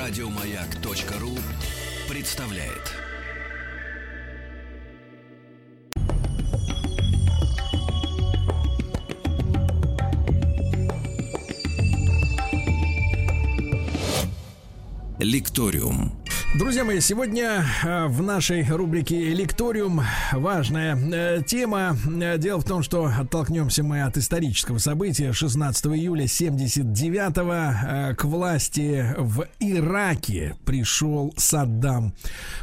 Радиомаяк.ру представляет. Лекториум. Друзья мои, сегодня э, в нашей рубрике «Лекториум» важная э, тема. Э, дело в том, что оттолкнемся мы от исторического события 16 июля 79-го. К власти в Ираке пришел Саддам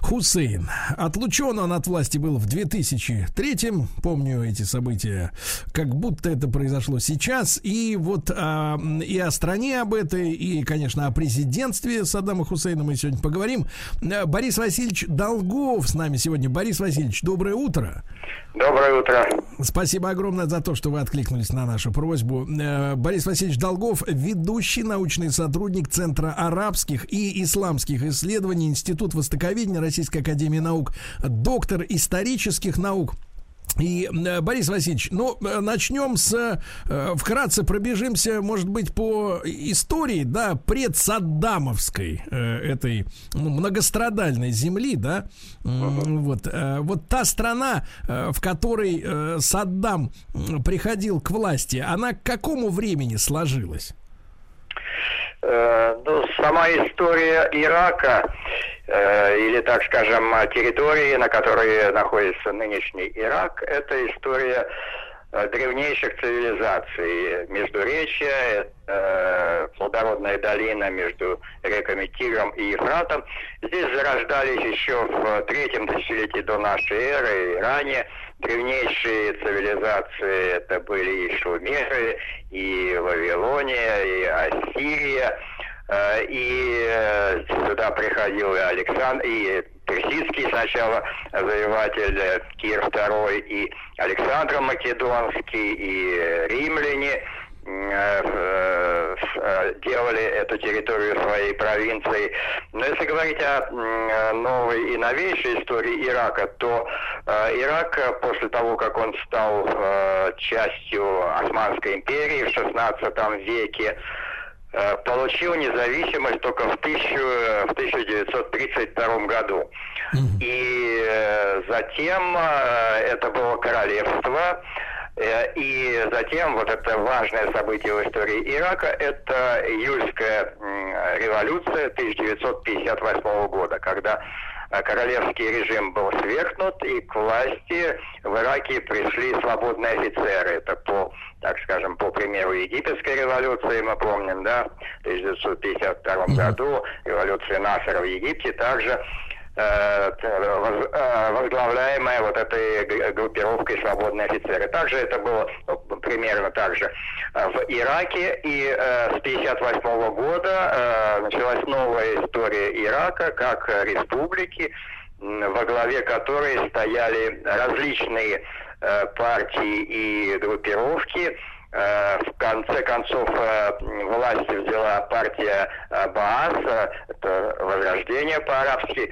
Хусейн. Отлучен он от власти был в 2003-м. Помню эти события, как будто это произошло сейчас. И вот а, и о стране об этой, и, конечно, о президентстве Саддама Хусейна мы сегодня поговорим. Э, Борис Васильевич Долгов с нами сегодня. Борис Васильевич, доброе утро. Доброе утро. Спасибо огромное за то, что вы откликнулись на нашу просьбу. Э, Борис Васильевич Долгов, ведущий научный сотрудник Центра арабских и исламских исследований, Институт Востоковедения Российской Академии Наук, доктор исторических наук. И, э, Борис Васильевич, ну, э, начнем с, э, вкратце пробежимся, может быть, по истории, да, предсаддамовской, этой ну, многострадальной земли, да, вот, вот та страна, в которой Саддам приходил к власти, она к какому времени сложилась? Ну, сама история Ирака Э, или, так скажем, территории, на которой находится нынешний Ирак, это история э, древнейших цивилизаций. Междуречья, э, плодородная долина между реками Тигром и Ефратом. Здесь зарождались еще в третьем тысячелетии до нашей эры и ранее. Древнейшие цивилизации это были и Шумеры, и Вавилония, и Ассирия. Э, и э, сюда приходил и Александр, и персидский сначала завоеватель э, Кир II, и Александр Македонский, и римляне делали эту территорию своей провинции. Но если говорить о новой и новейшей истории Ирака, то Ирак после того, как он стал частью Османской империи в XVI веке, Э, получил независимость только в, тысячу, в 1932 году. И э, затем э, это было королевство, и затем вот это важное событие в истории Ирака, это июльская революция 1958 года, когда королевский режим был свергнут, и к власти в Ираке пришли свободные офицеры. Это по так скажем, по примеру египетской революции, мы помним, да, в 1952 mm-hmm. году, революция Насера в Египте также э, э, возглавляемая вот этой группировкой «Свободные офицеры». Также это было ну, примерно так же э, в Ираке. И с 1958 года началась новая история Ирака как республики, во главе которой стояли различные Э, партии и группировки. Э, в конце концов э, власть взяла партия Баас, это возрождение по-арабски,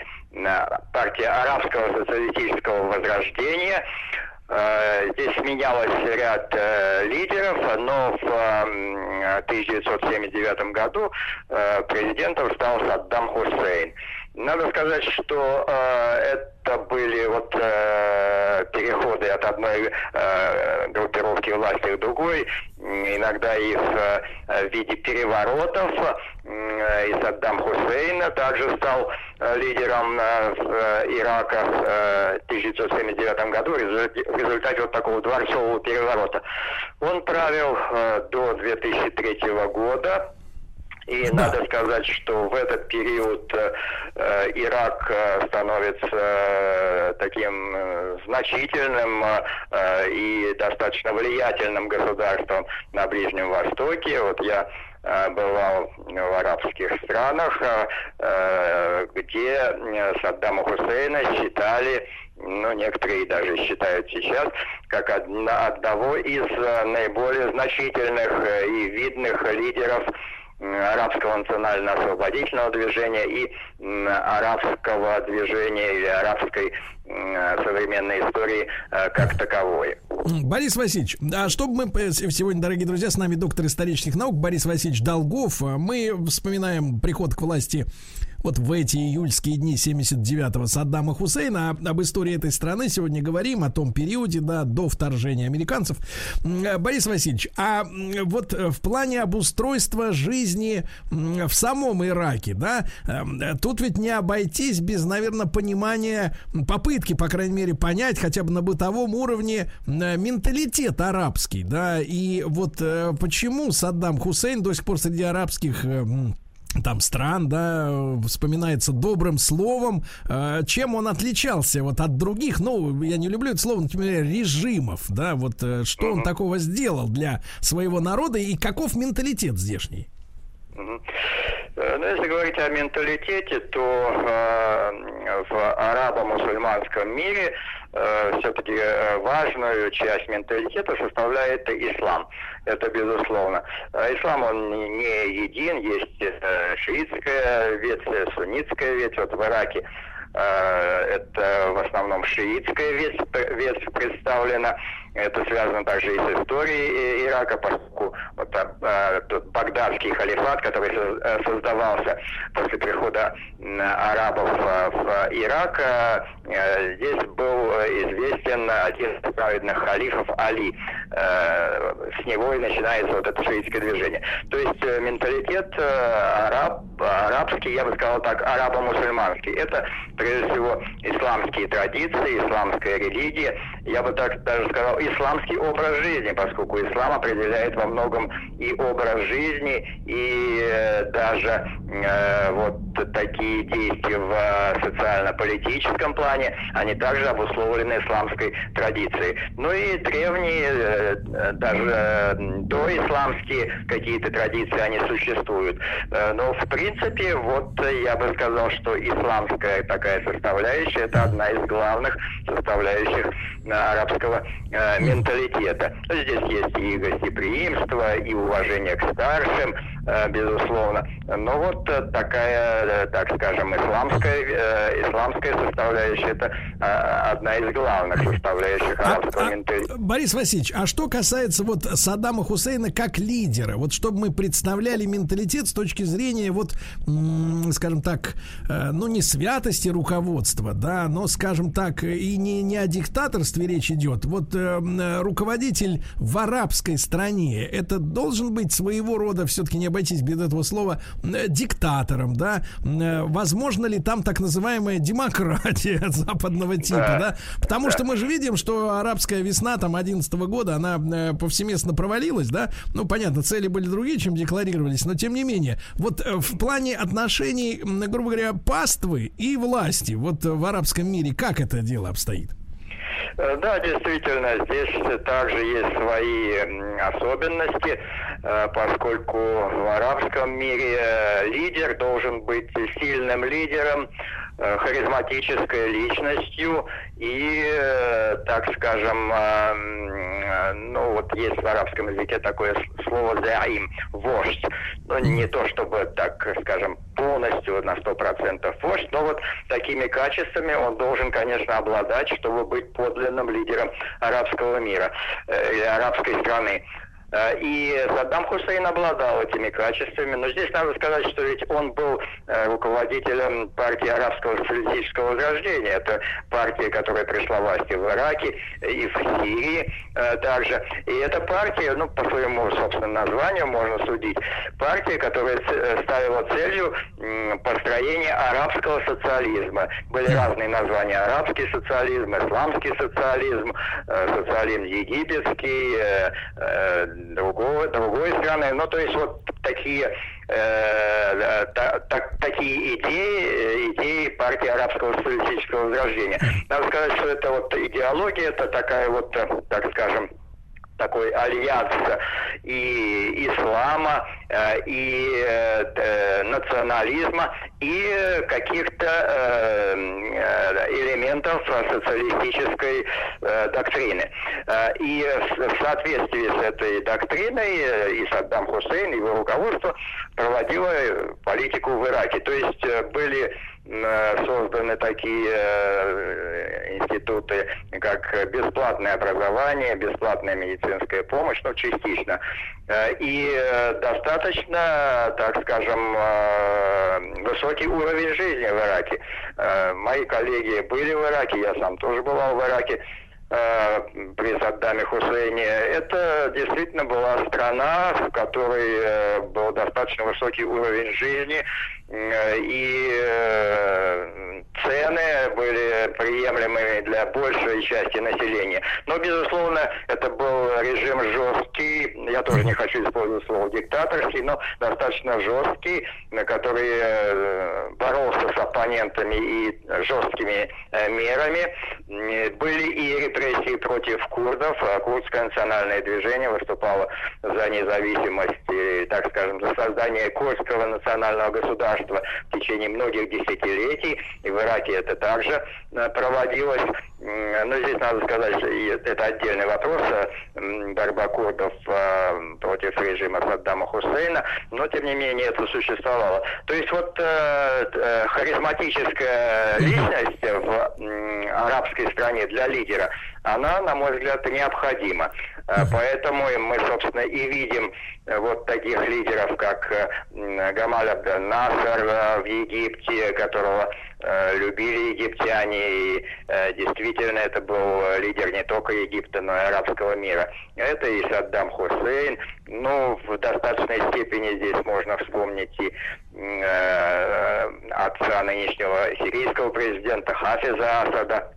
партия арабского социалистического возрождения. Здесь менялось ряд лидеров, но в 1979 году президентом стал Саддам Хусейн. Надо сказать, что это это были вот э, переходы от одной э, группировки власти к другой, иногда и в э, виде переворотов. Э, и Саддам Хусейн также стал э, лидером э, э, Ирака э, в 1979 году в результате вот такого дворцового переворота. Он правил э, до 2003 года. И да. надо сказать, что в этот период э, э Ирак э, становится э, таким значительным э, и достаточно влиятельным государством на Ближнем Востоке. Вот я бывал в арабских странах, где Саддама Хусейна считали ну, некоторые даже считают сейчас, как одна, одного из наиболее значительных и видных лидеров арабского национально-освободительного движения и арабского движения или арабской современной истории э, как таковой. Борис Васильевич, а чтобы мы сегодня, дорогие друзья, с нами доктор исторических наук Борис Васильевич Долгов, мы вспоминаем приход к власти вот в эти июльские дни 79-го Саддама Хусейна. Об истории этой страны сегодня говорим, о том периоде, да, до вторжения американцев. Борис Васильевич, а вот в плане обустройства жизни в самом Ираке, да, эм, тут ведь не обойтись без, наверное, понимания, попытки, по крайней мере, понять хотя бы на бытовом уровне менталитет арабский, да, и вот э, почему Саддам Хусейн до сих пор среди арабских там стран, да, вспоминается добрым словом. Э, чем он отличался вот от других, ну, я не люблю это слово, например, режимов, да, вот э, что он такого сделал для своего народа и каков менталитет здешний? Э, ну, если говорить о менталитете, то э, в арабо-мусульманском мире все-таки э, важную часть менталитета составляет ислам. Это безусловно. Э, ислам, он не, един, есть э, шиитская ветвь, суннитская ветвь. Вот в Ираке э, это в основном шиитская ветвь, ветвь представлена. Это связано также и с историей Ирака, поскольку вот, а, тот багдадский халифат, который э, создавался после прихода арабов в Ирак, э, здесь был известен один из праведных халифов Али. Э, с него и начинается вот это шиитское движение. То есть менталитет араб, арабский, я бы сказал так, арабо-мусульманский. Это, прежде всего, исламские традиции, исламская религия. Я бы так даже сказал, исламский образ жизни, поскольку ислам определяет во многом и образ жизни, и э, даже э, вот такие действия в э, социально-политическом плане, они также обусловлены исламской традицией. Ну и древние, э, даже доисламские какие-то традиции, они существуют. Э, но в принципе, вот я бы сказал, что исламская такая составляющая, это одна из главных составляющих э, арабского э, менталитета. Здесь есть и гостеприимство, и уважение к старшим, безусловно. Но вот э, такая, э, так скажем, исламская, исламская составляющая, это одна из главных составляющих а, арабского а, менталитета. Борис Васильевич, а что касается вот Саддама Хусейна как лидера, вот чтобы мы представляли менталитет с точки зрения вот, скажем так, ну не святости руководства, да, но, скажем так, и не, не о диктаторстве речь идет. Вот э, руководитель в арабской стране, это должен быть своего рода, все-таки не обойтись без этого слова, э, диктатором, да? Э, возможно ли там так называемая демократия западного типа, да? да? Потому что мы же видим, что арабская весна там 11 года, она э, повсеместно провалилась, да? Ну, понятно, цели были другие, чем декларировались, но тем не менее. Вот в плане отношений, грубо говоря, паствы и власти, вот в арабском мире, как это дело обстоит? Э, да, действительно, здесь также есть свои особенности, э, поскольку в арабском мире лидер должен быть сильным лидером, харизматической личностью и, э, так скажем, э, ну вот есть в арабском языке такое слово «заим» – вождь. Ну не то чтобы, так скажем, полностью на сто процентов вождь, но вот такими качествами он должен, конечно, обладать, чтобы быть подлинным лидером арабского мира арабской страны. Э, и Саддам Хусейн обладал этими качествами. Но здесь надо сказать, что ведь он был э, руководителем партии арабского социалистического возрождения. Это партия, которая пришла власти в Ираке и в Сирии э, также. И эта партия, ну, по своему, собственному названию можно судить, партия, которая ставила целью построение арабского социализма. Были разные названия. Арабский социализм, исламский социализм, социализм египетский, другой, другой страны. Ну, то есть вот такие, э, та, так, такие идеи, идеи партии арабского социалистического возрождения. Надо сказать, что это вот идеология, это такая вот, так скажем, такой альянс и ислама, э, и э, национализма, и каких-то э, элементов социалистической доктрины. И в соответствии с этой доктриной и Саддам Хусейн, его руководство проводило политику в Ираке. То есть были созданы такие э, институты, как бесплатное образование, бесплатная медицинская помощь, ну, частично. Э, и э, достаточно, так скажем, высокий уровень жизни в Ираке. Мои коллеги были в Ираке, я сам тоже бывал в Ираке при Саддаме Хусейне. Это действительно была страна, в которой был достаточно высокий уровень жизни, и э, цены были приемлемыми для большей части населения. Но, безусловно, это был режим жесткий, я тоже не хочу использовать слово диктаторский, но достаточно жесткий, который э, боролся с оппонентами и жесткими э, мерами. Были и репрессии против курдов. А курдское национальное движение выступало за независимость, так скажем, за создание курдского национального государства государства в течение многих десятилетий, и в Ираке это также э, проводилось. Но здесь надо сказать, и это отдельный вопрос, э, борьба курдов э, против режима Саддама Хусейна, но тем не менее это существовало. То есть вот харизматическая личность в арабской стране для лидера, она, на мой взгляд, необходима. Поэтому мы, собственно, и видим вот таких лидеров, как Гамаль Насер в Египте, которого э, любили египтяне, и э, действительно это был лидер не только Египта, но и арабского мира. Это и Саддам Хусейн, ну, в достаточной степени здесь можно вспомнить и э, отца нынешнего сирийского президента Хафиза Асада,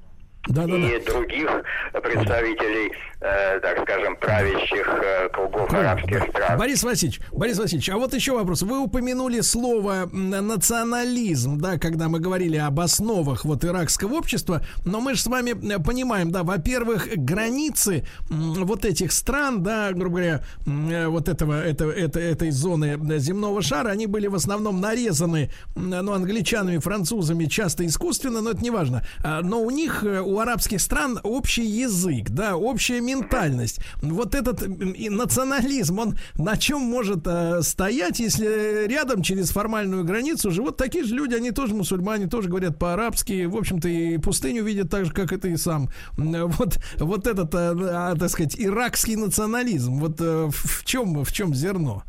да, да, и да. других представителей, э, так скажем, правящих э, кругов арабских стран. Борис Васильевич, Борис Васильевич, а вот еще вопрос. Вы упомянули слово национализм, да, когда мы говорили об основах вот иракского общества, но мы же с вами э, понимаем, да, во-первых, границы вот этих стран, да, грубо говоря, э, вот этого, это, это, этой зоны земного шара, они были в основном нарезаны, ну, англичанами, французами, часто искусственно, но это не важно. А, но у них, э, арабских стран общий язык, да, общая ментальность. Вот этот национализм, он на чем может э, стоять, если рядом через формальную границу живут такие же люди, они тоже мусульмане, тоже говорят по-арабски, в общем-то и пустыню видят так же, как и ты сам. Вот, вот этот, э, а, так сказать, иракский национализм, вот э, в чем, в чем зерно?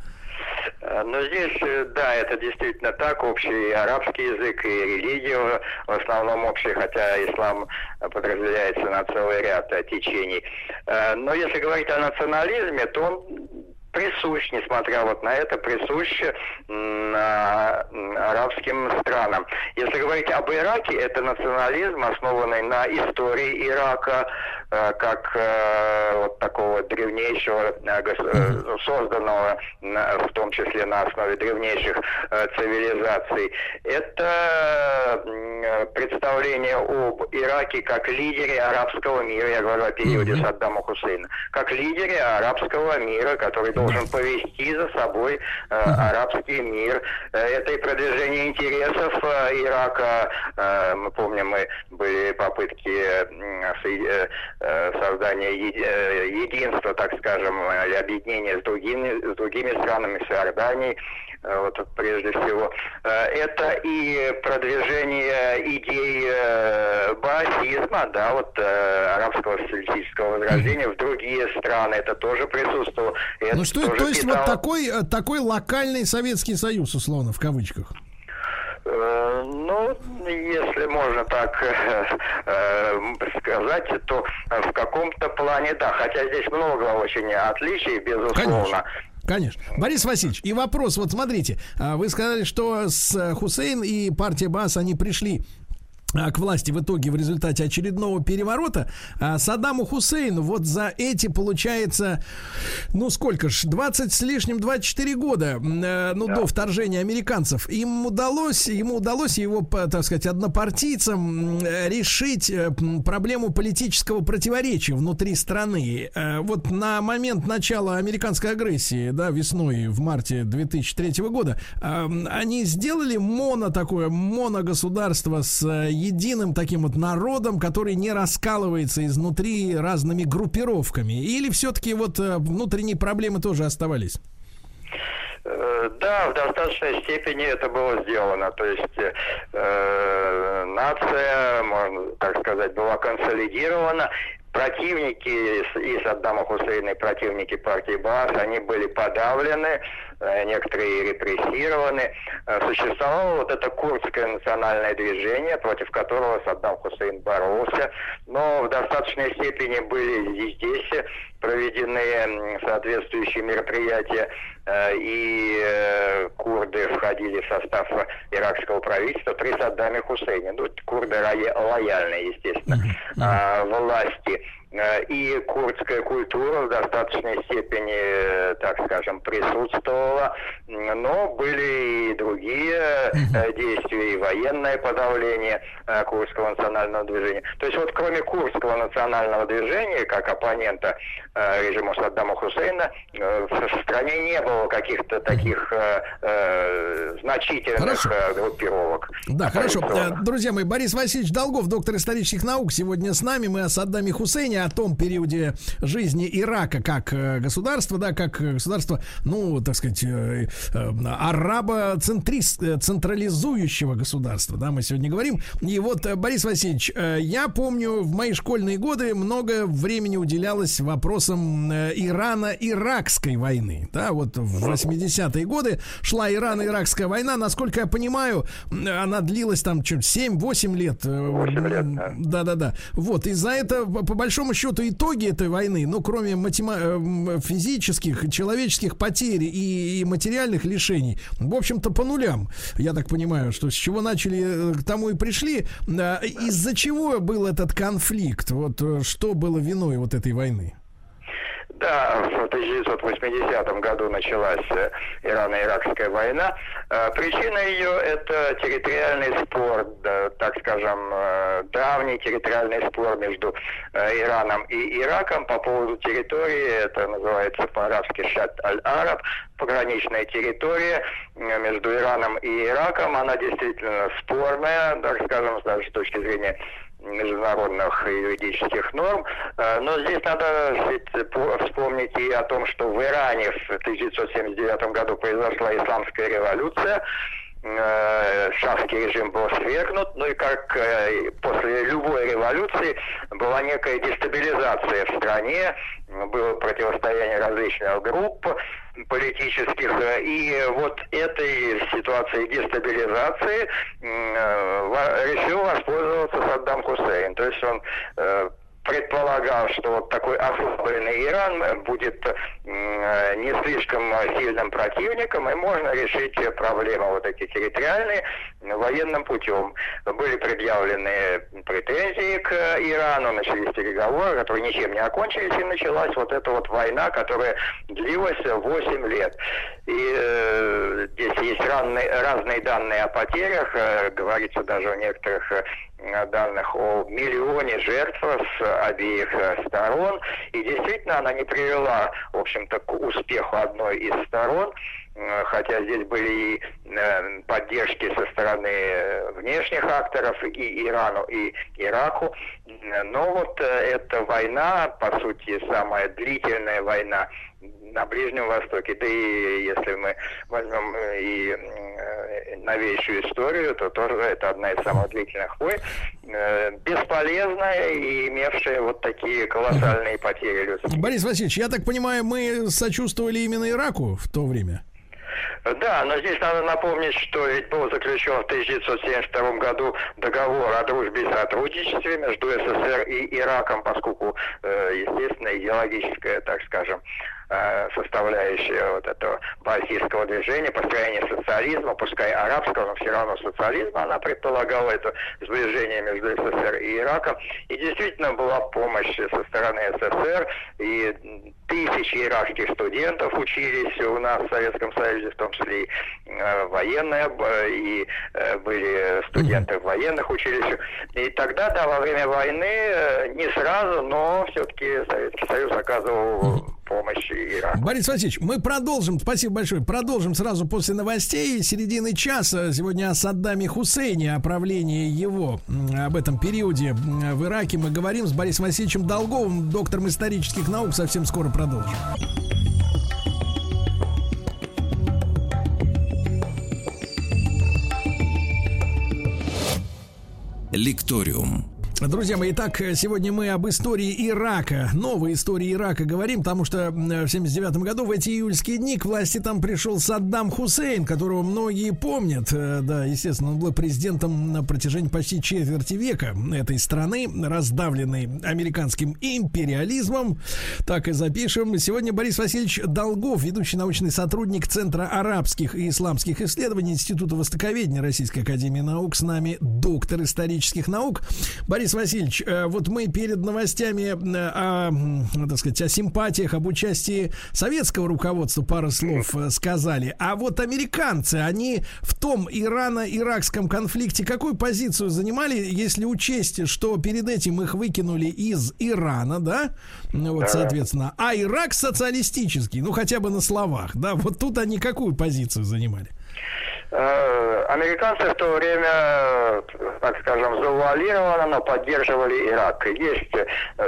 Э, но здесь, э, да, это действительно так, общий арабский язык и религия в основном общие, хотя ислам подразделяется на целый ряд э, течений. Но если говорить о национализме, то он присущ, несмотря вот на это, присущ на арабским странам. Если говорить об Ираке, это национализм, основанный на истории Ирака, Э, как э, вот такого древнейшего, э, созданного в том числе на основе древнейших цивилизаций. Это представление об Ираке как лидере арабского мира, я говорю о периоде Саддама Хусейна, как лидере арабского мира, который должен повести за собой арабский мир. Это и продвижение интересов Ирака. Мы помним, мы были попытки Э, создания э, единства, так скажем, или объединения с другими, с другими странами, с Иорданией, э, вот прежде всего. Это и продвижение идей баасизма, да, вот арабского социалистического возрождения в другие страны, это тоже присутствовало. Ну что, то есть питало... вот такой, такой локальный Советский Союз, условно, в кавычках? Э, ну, если можно так э, э, сказать, то в каком-то плане да. Хотя здесь много очень отличий, безусловно. Конечно. Конечно. Борис Васильевич, и вопрос, вот смотрите, а вы сказали, что с Хусейн и партия БАС, они пришли к власти в итоге в результате очередного переворота а, Саддаму Хусейну вот за эти получается ну сколько ж 20 с лишним 24 года э, ну да. до вторжения американцев им удалось ему удалось его так сказать однопартийцам решить э, проблему политического противоречия внутри страны э, вот на момент начала американской агрессии да весной в марте 2003 года они сделали моно такое моногосударство с единым таким вот народом, который не раскалывается изнутри разными группировками? Или все-таки вот э, внутренние проблемы тоже оставались? Э, да, в достаточной степени это было сделано. То есть э, нация, можно так сказать, была консолидирована. Противники из Саддама Хусейна противники партии Баас, они были подавлены. Э, некоторые репрессированы. Э, существовало вот это курдское национальное движение, против которого Саддам Хусейн боролся, но в достаточной степени были и здесь проведены соответствующие мероприятия, э, и курды входили в состав иракского правительства при Саддаме Хусейне. Ну, курды лояльные, естественно, а, власти. Э, и курдская культура в достаточной степени, э, так скажем, присутствовала, но были и другие э, действия, и военное подавление курдского национального движения. То есть вот кроме курдского национального движения, как оппонента режима Саддама Хусейна, в стране не было каких-то таких значительных хорошо. группировок. Да, хорошо. Друзья мои, Борис Васильевич Долгов, доктор исторических наук, сегодня с нами. Мы о Саддаме Хусейне о том периоде жизни Ирака как э, государства, да, как государство, ну, так сказать, э, э, арабо-централизующего государства, да, мы сегодня говорим. И вот, Борис Васильевич, я помню, в мои школьные годы много времени уделялось вопросам Ирана-Иракской войны, да, вот в 80-е годы шла Ирано-Иракская война, насколько я понимаю, она длилась там 7-8 лет. 8 лет, да. Да-да-да. Вот, и за это, по большому счету, итоги этой войны, ну, кроме матема- э, физических, человеческих потерь и, и материальных лишений, в общем-то, по нулям. Я так понимаю, что с чего начали, э, к тому и пришли. А, из-за чего был этот конфликт? Вот э, что было виной вот этой войны? Да, в 1980 году началась э, Ирано-Иракская война. Э, причина ее – это территориальный спор, так скажем, э, давний территориальный спор между Ираном и Ираком по поводу территории, это называется по-арабски Шат аль-Араб, пограничная территория между Ираном и Ираком. Она действительно спорная, так скажем, с точки зрения международных юридических норм. Э, но здесь надо вспомнить и о том, что в Иране в 1979 году произошла исламская революция, э, шахский режим был свергнут, ну и как э, после любой революции была некая дестабилизация в стране, было противостояние различных групп, политических. И вот этой ситуацией дестабилизации э, решил воспользоваться Саддам Хусейн. То есть он э, предполагал, что вот такой ослабленный Иран будет э, не слишком сильным противником, и можно решить проблемы вот эти территориальные военным путем. Были предъявлены претензии к Ирану, начались переговоры, которые ничем не окончились, и началась вот эта вот война, которая длилась 8 лет. И э, здесь есть разные, разные данные о потерях, э, говорится даже о некоторых э, данных о миллионе жертв с обеих э, сторон. И действительно она не привела, в общем-то, к успеху одной из сторон э, хотя здесь были и э, поддержки со стороны внешних акторов и Ирану, и Ираку. Но вот эта война, по сути, самая длительная война на Ближнем Востоке, да и если мы возьмем э, и э, новейшую историю, то тоже это одна из самых длительных войн, э, бесполезная и имевшая вот такие колоссальные потери людские. Борис Васильевич, я так понимаю, мы сочувствовали именно Ираку в то время? Да, но здесь надо напомнить, что ведь был заключен в 1972 году договор о дружбе и сотрудничестве между СССР и Ираком, поскольку, естественно, идеологическая, так скажем, составляющая вот этого балтийского движения, построение социализма, пускай арабского, но все равно социализма, она предполагала это сближение между СССР и Ираком. И действительно была помощь со стороны СССР, и тысячи иракских студентов учились у нас в Советском Союзе, в том числе и э, военные, и э, были студенты в военных училищах. И тогда, да, во время войны, э, не сразу, но все-таки Советский Союз оказывал помощи Ираку. Борис Васильевич, мы продолжим, спасибо большое, продолжим сразу после новостей середины часа. Сегодня о Саддаме Хусейне, о правлении его, об этом периоде в Ираке мы говорим с Борисом Васильевичем Долговым, доктором исторических наук. Совсем скоро продолжим. Лекториум. Друзья мои, итак, сегодня мы об истории Ирака, новой истории Ирака говорим, потому что в 79 году в эти июльские дни к власти там пришел Саддам Хусейн, которого многие помнят. Э, да, естественно, он был президентом на протяжении почти четверти века этой страны, раздавленной американским империализмом. Так и запишем. Сегодня Борис Васильевич Долгов, ведущий научный сотрудник Центра арабских и исламских исследований Института Востоковедения Российской Академии Наук, с нами доктор исторических наук. Борис Борис Васильевич, э, вот мы перед новостями э, о, так сказать, о симпатиях, об участии советского руководства пару слов э, сказали. А вот американцы, они в том Ирано-Иракском конфликте какую позицию занимали, если учесть, что перед этим их выкинули из Ирана, да? Ну вот, соответственно. А Ирак социалистический, ну хотя бы на словах, да? Вот тут они какую позицию занимали? Э, американцы в то время, так скажем, завуалированно, но поддерживали Ирак. Есть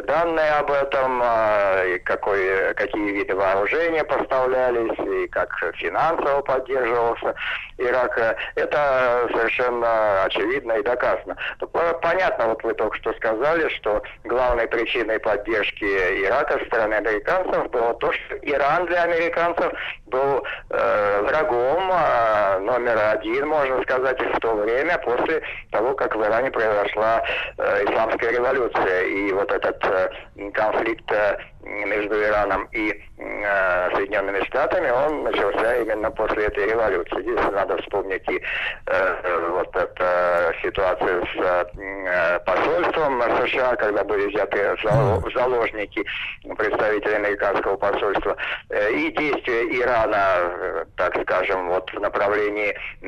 данные об этом, э, какой, какие виды вооружения поставлялись, и как финансово поддерживался Ирак. Это совершенно очевидно и доказано. Понятно, вот вы только что сказали, что главной причиной поддержки Ирака со стороны американцев было то, что Иран для американцев был э, врагом э, номер номер один, можно сказать, в то время, после того, как в Иране произошла э, исламская революция. И вот этот э, конфликт э, между Ираном и э, Соединенными Штатами, он начался именно после этой революции. Здесь надо вспомнить и э, вот эту ситуацию с э, посольством США, когда были взяты в заложники представители американского посольства, э, и действия Ирана, э, так скажем, вот в направлении э,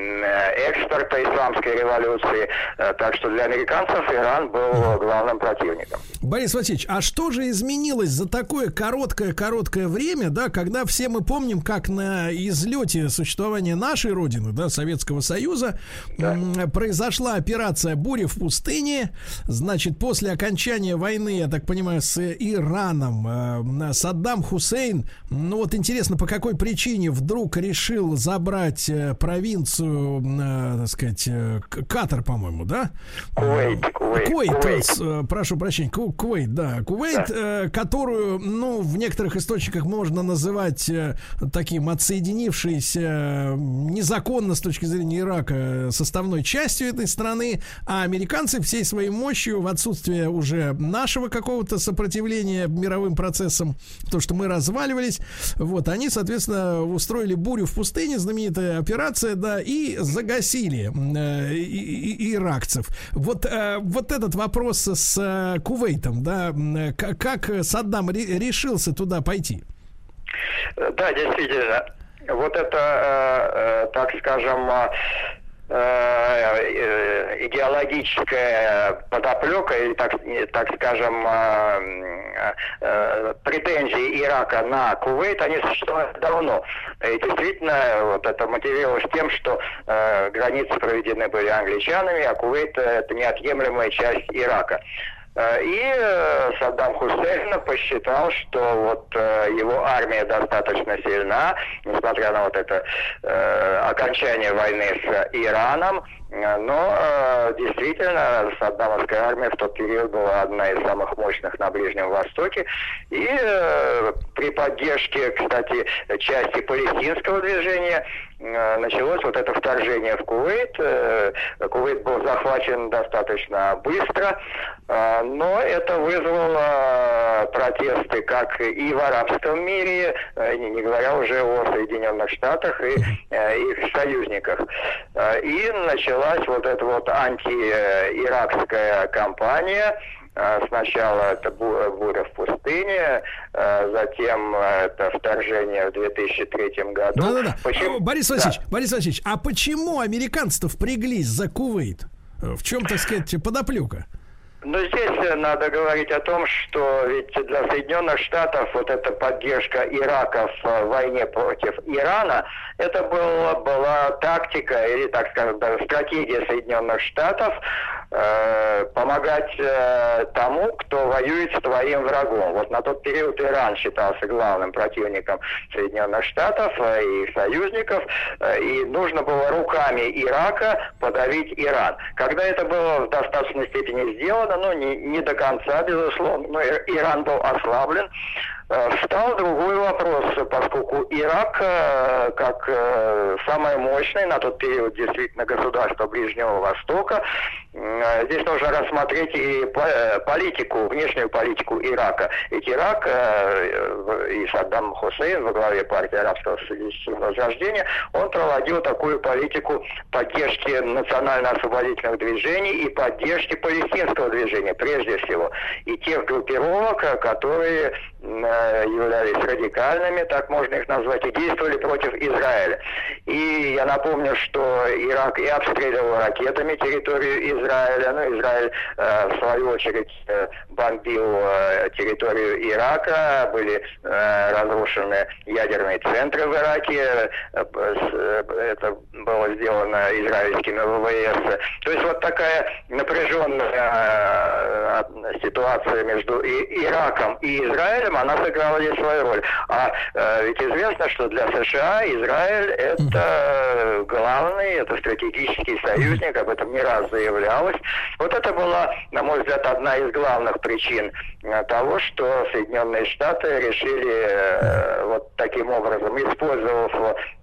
экспорта исламской революции. Э, так что для американцев Иран был главным противником. Борис Васильевич, а что же изменилось за так такое короткое-короткое время, да, когда все мы помним, как на излете существования нашей Родины, да, Советского Союза, да. произошла операция «Буря в пустыне». Значит, после окончания войны, я так понимаю, с Ираном, э, Саддам Хусейн, ну вот интересно, по какой причине вдруг решил забрать э, провинцию, э, так сказать, Катар, по-моему, да? Кувейт, Кувейт, Кувейт, Кувейт. прошу прощения, Кувейт, да, Кувейт, да. которую ну, в некоторых источниках можно называть э, таким отсоединившейся незаконно с точки зрения Ирака составной частью этой страны, а американцы всей своей мощью в отсутствие уже нашего какого-то сопротивления мировым процессам, то, что мы разваливались, вот, они, соответственно, устроили бурю в пустыне, знаменитая операция, да, и загасили э, и, и, иракцев. Вот, э, вот этот вопрос с э, Кувейтом, да, как Саддам решился туда пойти? Да, действительно. Вот это, э, э, так скажем, э, идеологическая подоплека или так, так скажем претензии Ирака на Кувейт, они существуют давно. И действительно, вот это мотивировалось тем, что границы проведены были англичанами, а Кувейт это неотъемлемая часть Ирака. Э, и э, Саддам Хусейн посчитал, что вот э, его армия достаточно сильна, несмотря на вот это окончание войны с Ираном, Но действительно, Саддамовская армия в тот период была одна из самых мощных на Ближнем Востоке. И при поддержке, кстати, части палестинского движения началось вот это вторжение в Кувейт. Э, Кувейт был захвачен достаточно быстро, э, но это вызвало протесты как и в арабском мире, не говоря уже о Соединенных Штатах и их союзниках. И началась вот эта вот антииракская кампания, сначала это буря в пустыне, а, затем это вторжение в 2003 году. Да-да-да. Почему... Борис Васильевич, да. Борис Васильевич, а почему американцы-то впряглись за Кувейт? В чем, так сказать, подоплека? Но здесь э, надо говорить о том, что ведь для Соединенных Штатов вот эта поддержка Ирака в войне против Ирана, это была, была тактика или, так скажем, стратегия Соединенных Штатов Э, помогать э, тому, кто воюет с твоим врагом. Вот на тот период Иран считался главным противником Соединенных Штатов э, и союзников, э, и нужно было руками Ирака подавить Иран. Когда это было в достаточной степени сделано, ну не, не до конца, безусловно, но Иран был ослаблен, встал другой вопрос, поскольку Ирак, э, как э, самое мощное на тот период действительно государство Ближнего Востока, здесь нужно рассмотреть и политику, внешнюю политику Ирака. Ведь Ирак и Саддам Хусейн во главе партии арабского социалистического возрождения, он проводил такую политику поддержки национально-освободительных движений и поддержки палестинского движения прежде всего. И тех группировок, которые являлись радикальными, так можно их назвать, и действовали против Израиля. И я напомню, что Ирак и обстреливал ракетами территорию Израиля, ну, Израиль, э, в свою очередь, э, бомбил э, территорию Ирака, были э, разрушены ядерные центры в Ираке, э, э, это было сделано израильскими ВВС. То есть вот такая напряженная э, ситуация между и, Ираком и Израилем, она сыграла здесь свою роль. А э, ведь известно, что для США Израиль это главный, это стратегический союзник, об этом не раз заявлялось. Вот это была, на мой взгляд, одна из главных причин э, того, что Соединенные Штаты решили э, вот таким образом, использовав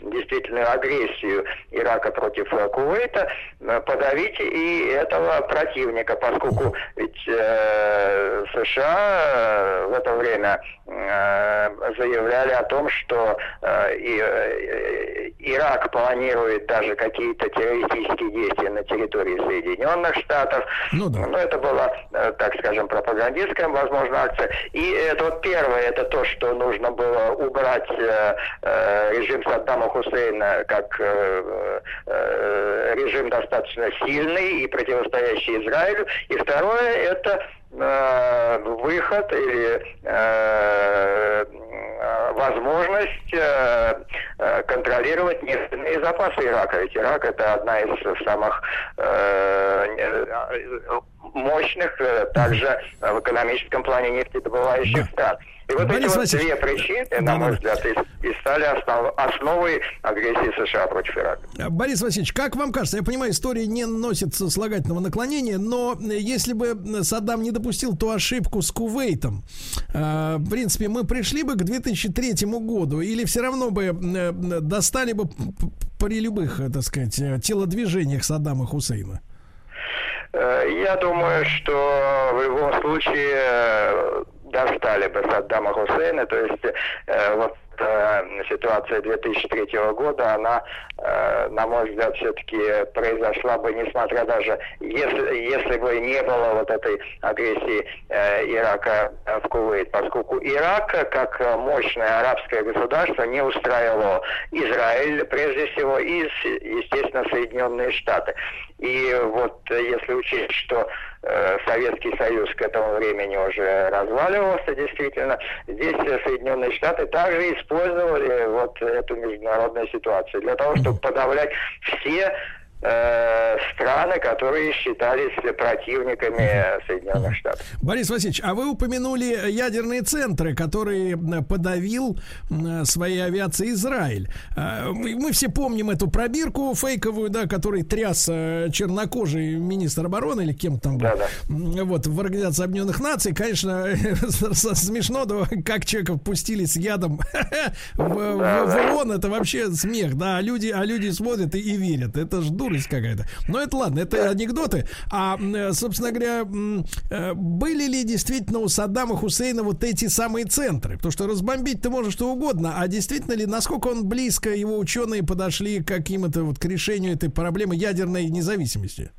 действительно агрессию Ирака против Кувейта, э, подавить и этого противника, поскольку ведь э, США в это время Э, заявляли о том, что э, э, Ирак планирует даже какие-то террористические действия на территории Соединенных Штатов. Ну, да. Но это была, так скажем, пропагандистская, возможно, акция. И это вот первое, это то, что нужно было убрать режим Саддама Хусейна как режим достаточно сильный и противостоящий Израилю. И второе, это Э, выход или э, возможность э, контролировать нефтяные запасы Ирака. Ведь Ирак это одна из самых мощных, также в экономическом плане нефтедобывающих стран. И вот Борис эти вот две причины, да, на мой взгляд, и, и стали основ, основой агрессии США против Ирака. Борис Васильевич, как вам кажется, я понимаю, история не носит слагательного наклонения, но если бы Саддам не допустил ту ошибку с Кувейтом, э, в принципе, мы пришли бы к 2003 году или все равно бы э, достали бы при любых, так сказать, телодвижениях Саддама Хусейна? Э, я думаю, что в любом случае достали бы Саддама Хусейна, то есть э, вот э, ситуация 2003 года, она, э, на мой взгляд, все-таки произошла бы, несмотря даже, если, если бы не было вот этой агрессии э, Ирака в Кувейт, поскольку Ирак, как мощное арабское государство, не устраивало Израиль, прежде всего, и, естественно, Соединенные Штаты. И вот если учесть, что э, Советский Союз к этому времени уже разваливался, действительно, здесь Соединенные Штаты также использовали вот эту международную ситуацию для того, чтобы подавлять все э, страны, которые считались противниками Соединенных Штатов. Борис Васильевич, а вы упомянули ядерные центры, которые подавил своей авиацией Израиль. Э, мы все помним эту пробирку фейковую, да, который тряс э, чернокожий министр обороны или кем там был. Да, да. Вот, в Организации Объединенных Наций, конечно, смешно, да, как человека пустили с ядом в, в, в ООН, это вообще смех, да, а люди, а люди смотрят и, и верят. Это ж дурость какая-то. Но это ладно, это анекдоты. А, собственно говоря, э, были ли действительно у Саддама Хусейна вот эти самые центры? Потому что разбомбить ты можешь что угодно, а действительно ли, насколько он близко, его ученые подошли к каким-то вот к решению этой проблемы ядерной независимости?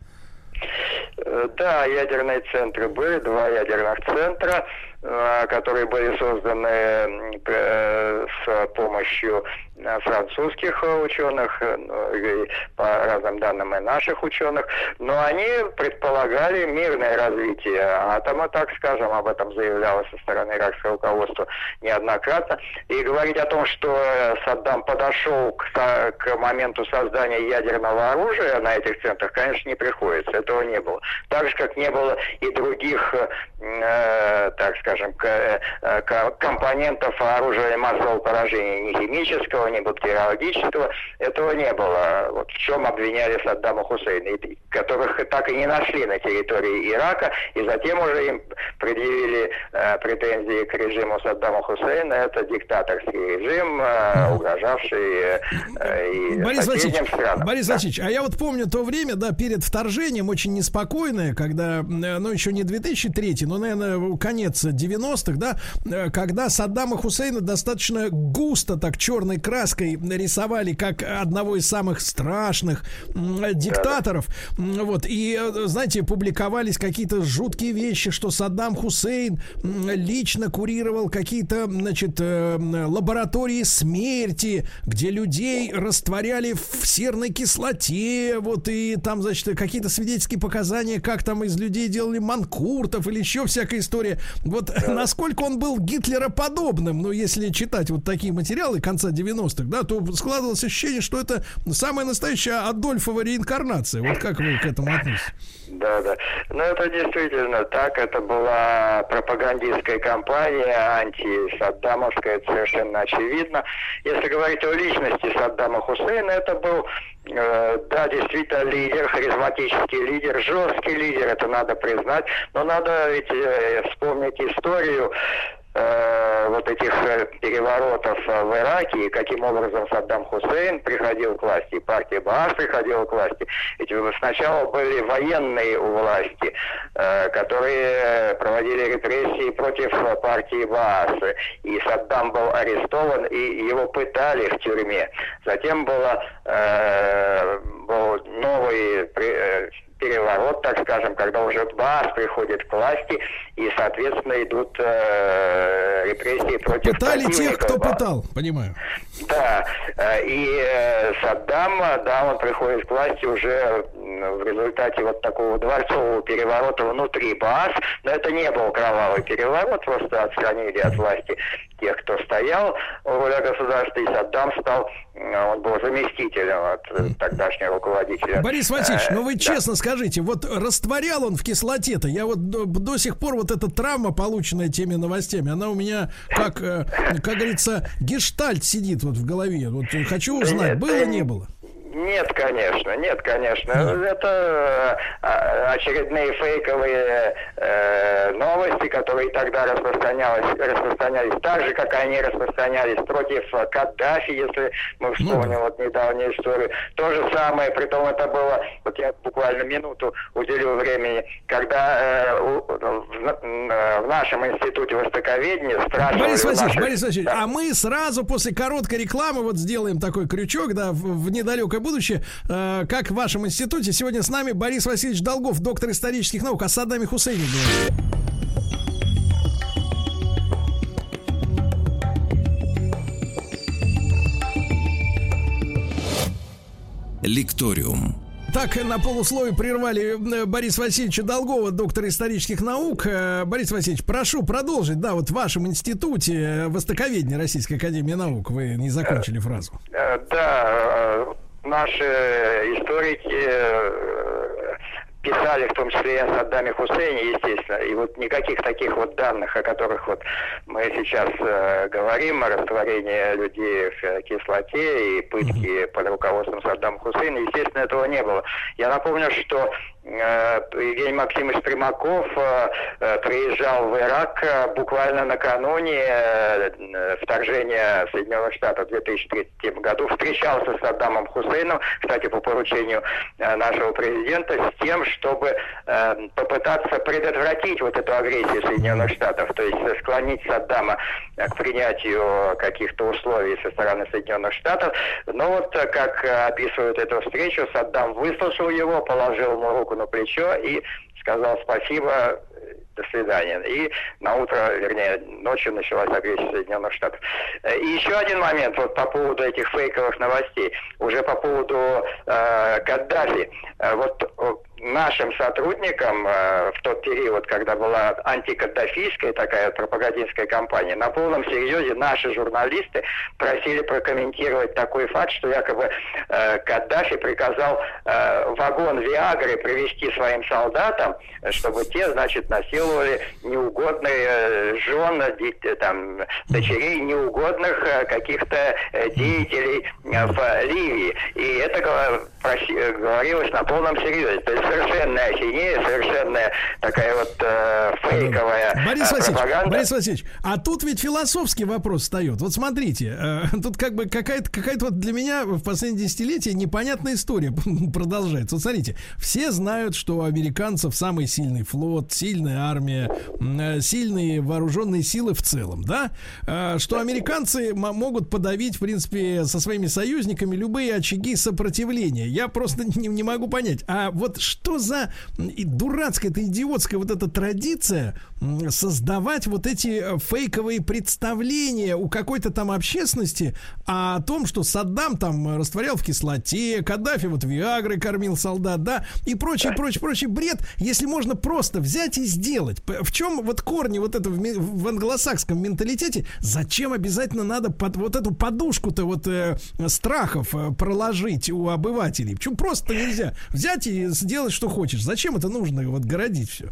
Э, да, ядерные центры были, два ядерных центра. Э, которые были созданы э, с помощью э, французских ученых, ну, по разным данным и наших ученых, но они предполагали мирное развитие. Атома, так скажем, об этом заявлялось со стороны иракского руководства неоднократно, и говорить о том, что Саддам подошел к, к моменту создания ядерного оружия на этих центрах, конечно, не приходится, этого не было. Так же, как не было и других, э, так скажем, скажем, э, компонентов оружия массового поражения, ни химического, ни бактериологического, этого не было. Вот в чем обвиняли Саддама Хусейна, которых так и не нашли на территории Ирака, и затем уже им предъявили э, претензии к режиму Саддама Хусейна. Это диктаторский режим, э, угрожавший э, и Борис Васильевич, странам. Борис да. Васильевич, а я вот помню то время, да, перед вторжением, очень неспокойное, когда, ну, еще не 2003, но, наверное, конец 90-х, да, э, когда Саддама Хусейна достаточно густо так черной краской нарисовали как одного из самых страшных диктаторов. Вот, и, э, знаете, публиковались какие-то жуткие вещи, что Саддам Хусейн лично курировал какие-то, значит, э, лаборатории смерти, где людей растворяли в серной кислоте, вот, и там, значит, какие-то свидетельские показания, как там из людей делали манкуртов или еще всякая история. Вот да. насколько он был гитлероподобным, ну, если читать вот такие материалы конца 90-х, да, то складывалось ощущение, что это самая настоящая Адольфова реинкарнация. Вот как вы к этому относитесь? Да, да. Ну, это действительно так. Это была пропагандистская кампания, антисаддамовская, совершенно очевидно. Если говорить о личности Саддама Хусейна, это был э, да, действительно лидер, харизматический лидер, жесткий лидер, это надо признать. Но надо ведь э, вспомнить историю э, вот этих э, переворотов э, в Ираке, и каким образом Саддам Хусейн приходил к власти, партия Баас приходила к власти. Ведь сначала были военные у власти, которые проводили репрессии против партии Баас. И Саддам был арестован, и его пытали в тюрьме. Затем было, был новый переворот, так скажем, когда уже БАС приходит к власти, и, соответственно, идут э, репрессии против Пытали тех, кто БАС. пытал, понимаю. Да, э, и э, Саддам, да, он приходит к власти уже в результате вот такого дворцового переворота внутри БАС, но это не был кровавый переворот, просто отстранили от власти тех, кто стоял у руля государства, и Саддам стал, он был заместителем от тогдашнего руководителя. Борис Васильевич, ну вы честно скажите, вот растворял он в кислоте-то, я вот до, до сих пор вот эта травма, полученная теми новостями, она у меня, как, как говорится, гештальт сидит вот в голове. Вот хочу узнать, было, не было? Нет, конечно, нет, конечно. Mm. Это э, очередные фейковые э, новости, которые тогда распространялись, распространялись так же, как они распространялись против Каддафи, если мы вспомним mm. вот недавнюю историю. То же самое, при том это было, вот я буквально минуту уделю времени, когда э, у, в, в нашем институте востоковедения спрашивали... Борис Васильевич, наших... Борис Васильевич, да. а мы сразу после короткой рекламы вот сделаем такой крючок, да, в, в недалекой будущее. Э, как в вашем институте. Сегодня с нами Борис Васильевич Долгов, доктор исторических наук, о Саддаме Хусейне Лекториум. Так, на полусловие прервали э, Борис Васильевича Долгова, доктора исторических наук. Э, Борис Васильевич, прошу продолжить. Да, вот в вашем институте Востоковедения Российской Академии Наук вы не закончили фразу. Да, наши историки писали в том числе и о Саддаме Хусейне, естественно. И вот никаких таких вот данных, о которых вот мы сейчас э, говорим, о растворении людей в э, кислоте и пытки под руководством Саддама Хусейна, естественно, этого не было. Я напомню, что Э, Евгений Максимович Примаков э, э, приезжал в Ирак буквально накануне вторжения Соединенных Штатов в 2003 году, встречался с Саддамом Хусейном, кстати, по поручению нашего президента, с тем, чтобы попытаться предотвратить вот эту агрессию Соединенных Штатов, то есть склонить Саддама к принятию каких-то условий со стороны Соединенных Штатов. Но вот, как описывают эту встречу, Саддам выслушал его, положил ему руку руку на плечо и сказал спасибо, до свидания. И на утро, вернее, ночью началась агрессия Соединенных Штатов. И еще один момент вот по поводу этих фейковых новостей. Уже по поводу э, Каддафи. Вот нашим сотрудникам э, в тот период, когда была антикаддафийская такая пропагандистская кампания, на полном серьезе наши журналисты просили прокомментировать такой факт, что якобы э, Каддафи приказал э, вагон Виагры привезти своим солдатам, чтобы те, значит, насиловали неугодные э, жен, э, там, дочерей неугодных э, каких-то э, деятелей э, в Ливии. И это говорилось на полном серьезе. То есть совершенная ахинея, совершенная такая вот э, фейковая Борис э, Васильевич, пропаганда. Борис Васильевич, а тут ведь философский вопрос встает. Вот смотрите, э, тут как бы какая-то какая вот для меня в последние десятилетия непонятная история продолжается. Вот смотрите, все знают, что у американцев самый сильный флот, сильная армия, э, сильные вооруженные силы в целом, да? Э, что американцы могут подавить, в принципе, со своими союзниками любые очаги сопротивления. Я просто не, не могу понять, а вот что за дурацкая, это идиотская вот эта традиция создавать вот эти э, фейковые представления у какой-то там общественности о том, что Саддам там растворял в кислоте, Каддафи вот Виагры кормил солдат, да, и прочий, прочий, прочий бред, если можно просто взять и сделать. В чем вот корни вот этого в англосакском менталитете? Зачем обязательно надо под вот эту подушку-то вот э, страхов э, проложить у обывателей? Почему просто нельзя взять и сделать, что хочешь? Зачем это нужно вот городить все?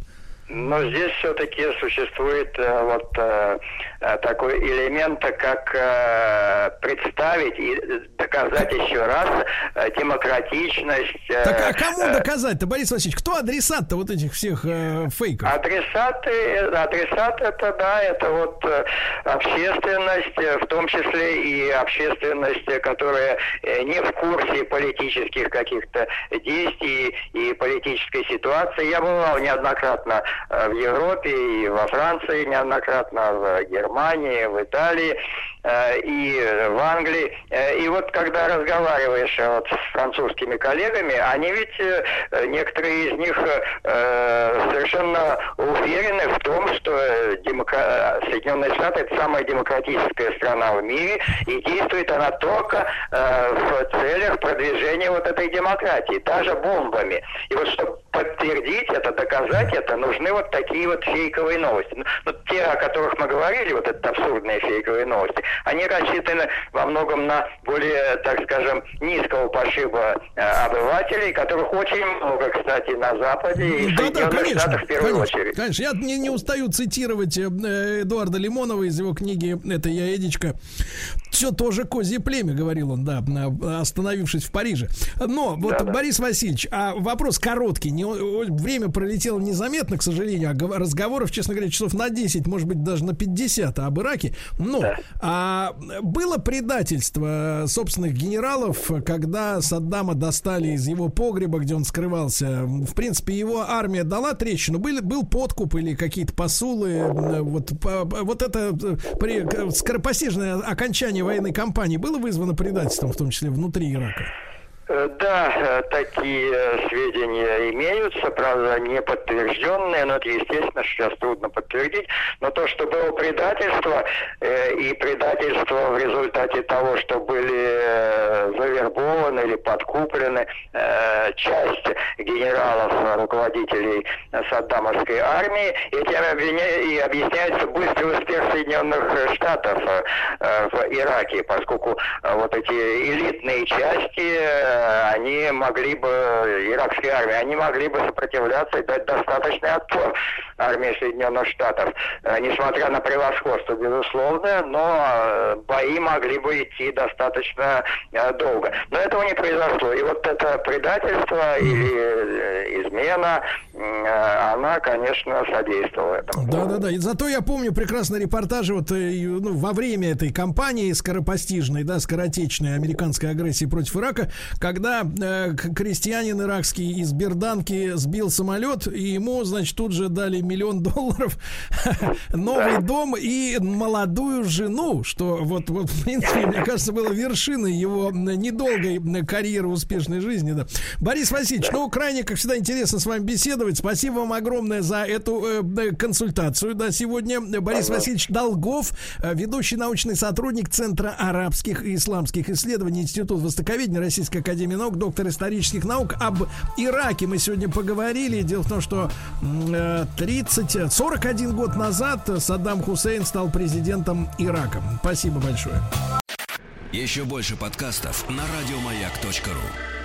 Но здесь все-таки существует э, вот э, э, такой элемент, как э, представить и доказать еще раз э, демократичность. Э, так а кому э, доказать-то, Борис Васильевич? Кто адресат-то вот этих всех э, фейков? Адресаты, адресат это, да, это вот э, общественность, в том числе и общественность, которая не в курсе политических каких-то действий и политической ситуации. Я бывал неоднократно Э, в Европе и во Франции неоднократно, в Германии, в Италии. э, и в Англии. Э, и вот когда разговариваешь вот с французскими коллегами, они ведь, некоторые из них совершенно уверены в том, что демокра... Соединенные Штаты это самая демократическая страна в мире, и действует она только в целях продвижения вот этой демократии, даже бомбами. И вот чтобы подтвердить это, доказать это, нужны вот такие вот фейковые новости. Ну, ну, те, о которых мы говорили, вот это абсурдные фейковые новости, они рассчитаны во многом на более, так скажем, низкого пошиба э, обывателей, которых очень много, кстати, на Западе и да, да, конечно, Штатах в первую конечно, очередь. Конечно, я не, не устаю цитировать э, Эдуарда Лимонова из его книги «Это я, Эдичка». Все тоже козье племя, говорил он, да, остановившись в Париже. Но вот, да, да. Борис Васильевич, а вопрос короткий. Не, время пролетело незаметно, к сожалению сожалению, разговоров, честно говоря, часов на 10, может быть, даже на 50 об Ираке. Но а, было предательство собственных генералов, когда Саддама достали из его погреба, где он скрывался. В принципе, его армия дала трещину. Был, был подкуп или какие-то посулы. Вот, вот это при, скоропостижное окончание военной кампании было вызвано предательством, в том числе внутри Ирака? Э, да, э, такие э, сведения имеются, правда, не подтвержденные, но это, естественно, сейчас трудно подтвердить. Но то, что было предательство, и предательство в результате того, что были завербованы или подкуплены часть генералов, руководителей Саддамовской армии, этим и объясняется быстрый успех Соединенных Штатов в Ираке, поскольку вот эти элитные части они могли бы, иракские армии, они могли бы сопротивляться и дать достаточный отпор армии Соединенных Штатов. Несмотря на превосходство, безусловно, но бои могли бы идти достаточно долго. Но этого не произошло. И вот это предательство или измена, она, конечно, содействовала этому. Да, да, да. И зато я помню прекрасно репортажи вот ну, во время этой кампании скоропостижной, да, скоротечной американской агрессии против Ирака, когда э, крестьянин иракский из Берданки сбил самолет, и ему, значит, тут же дали миллион долларов, новый дом и молодую жену, что вот, вот, в принципе, мне кажется, было вершиной его недолгой карьеры успешной жизни. Да. Борис Васильевич, ну, крайне, как всегда, интересно с вами беседовать. Спасибо вам огромное за эту э, консультацию, да, сегодня. Борис Васильевич Долгов, э, ведущий научный сотрудник Центра арабских и исламских исследований Институт Востоковедения Российской Академии Наук, доктор исторических наук. Об Ираке мы сегодня поговорили. Дело в том, что 30, 41 год назад Саддам Хусейн стал президентом Ирака. Спасибо большое. Еще больше подкастов на радиомаяк.ру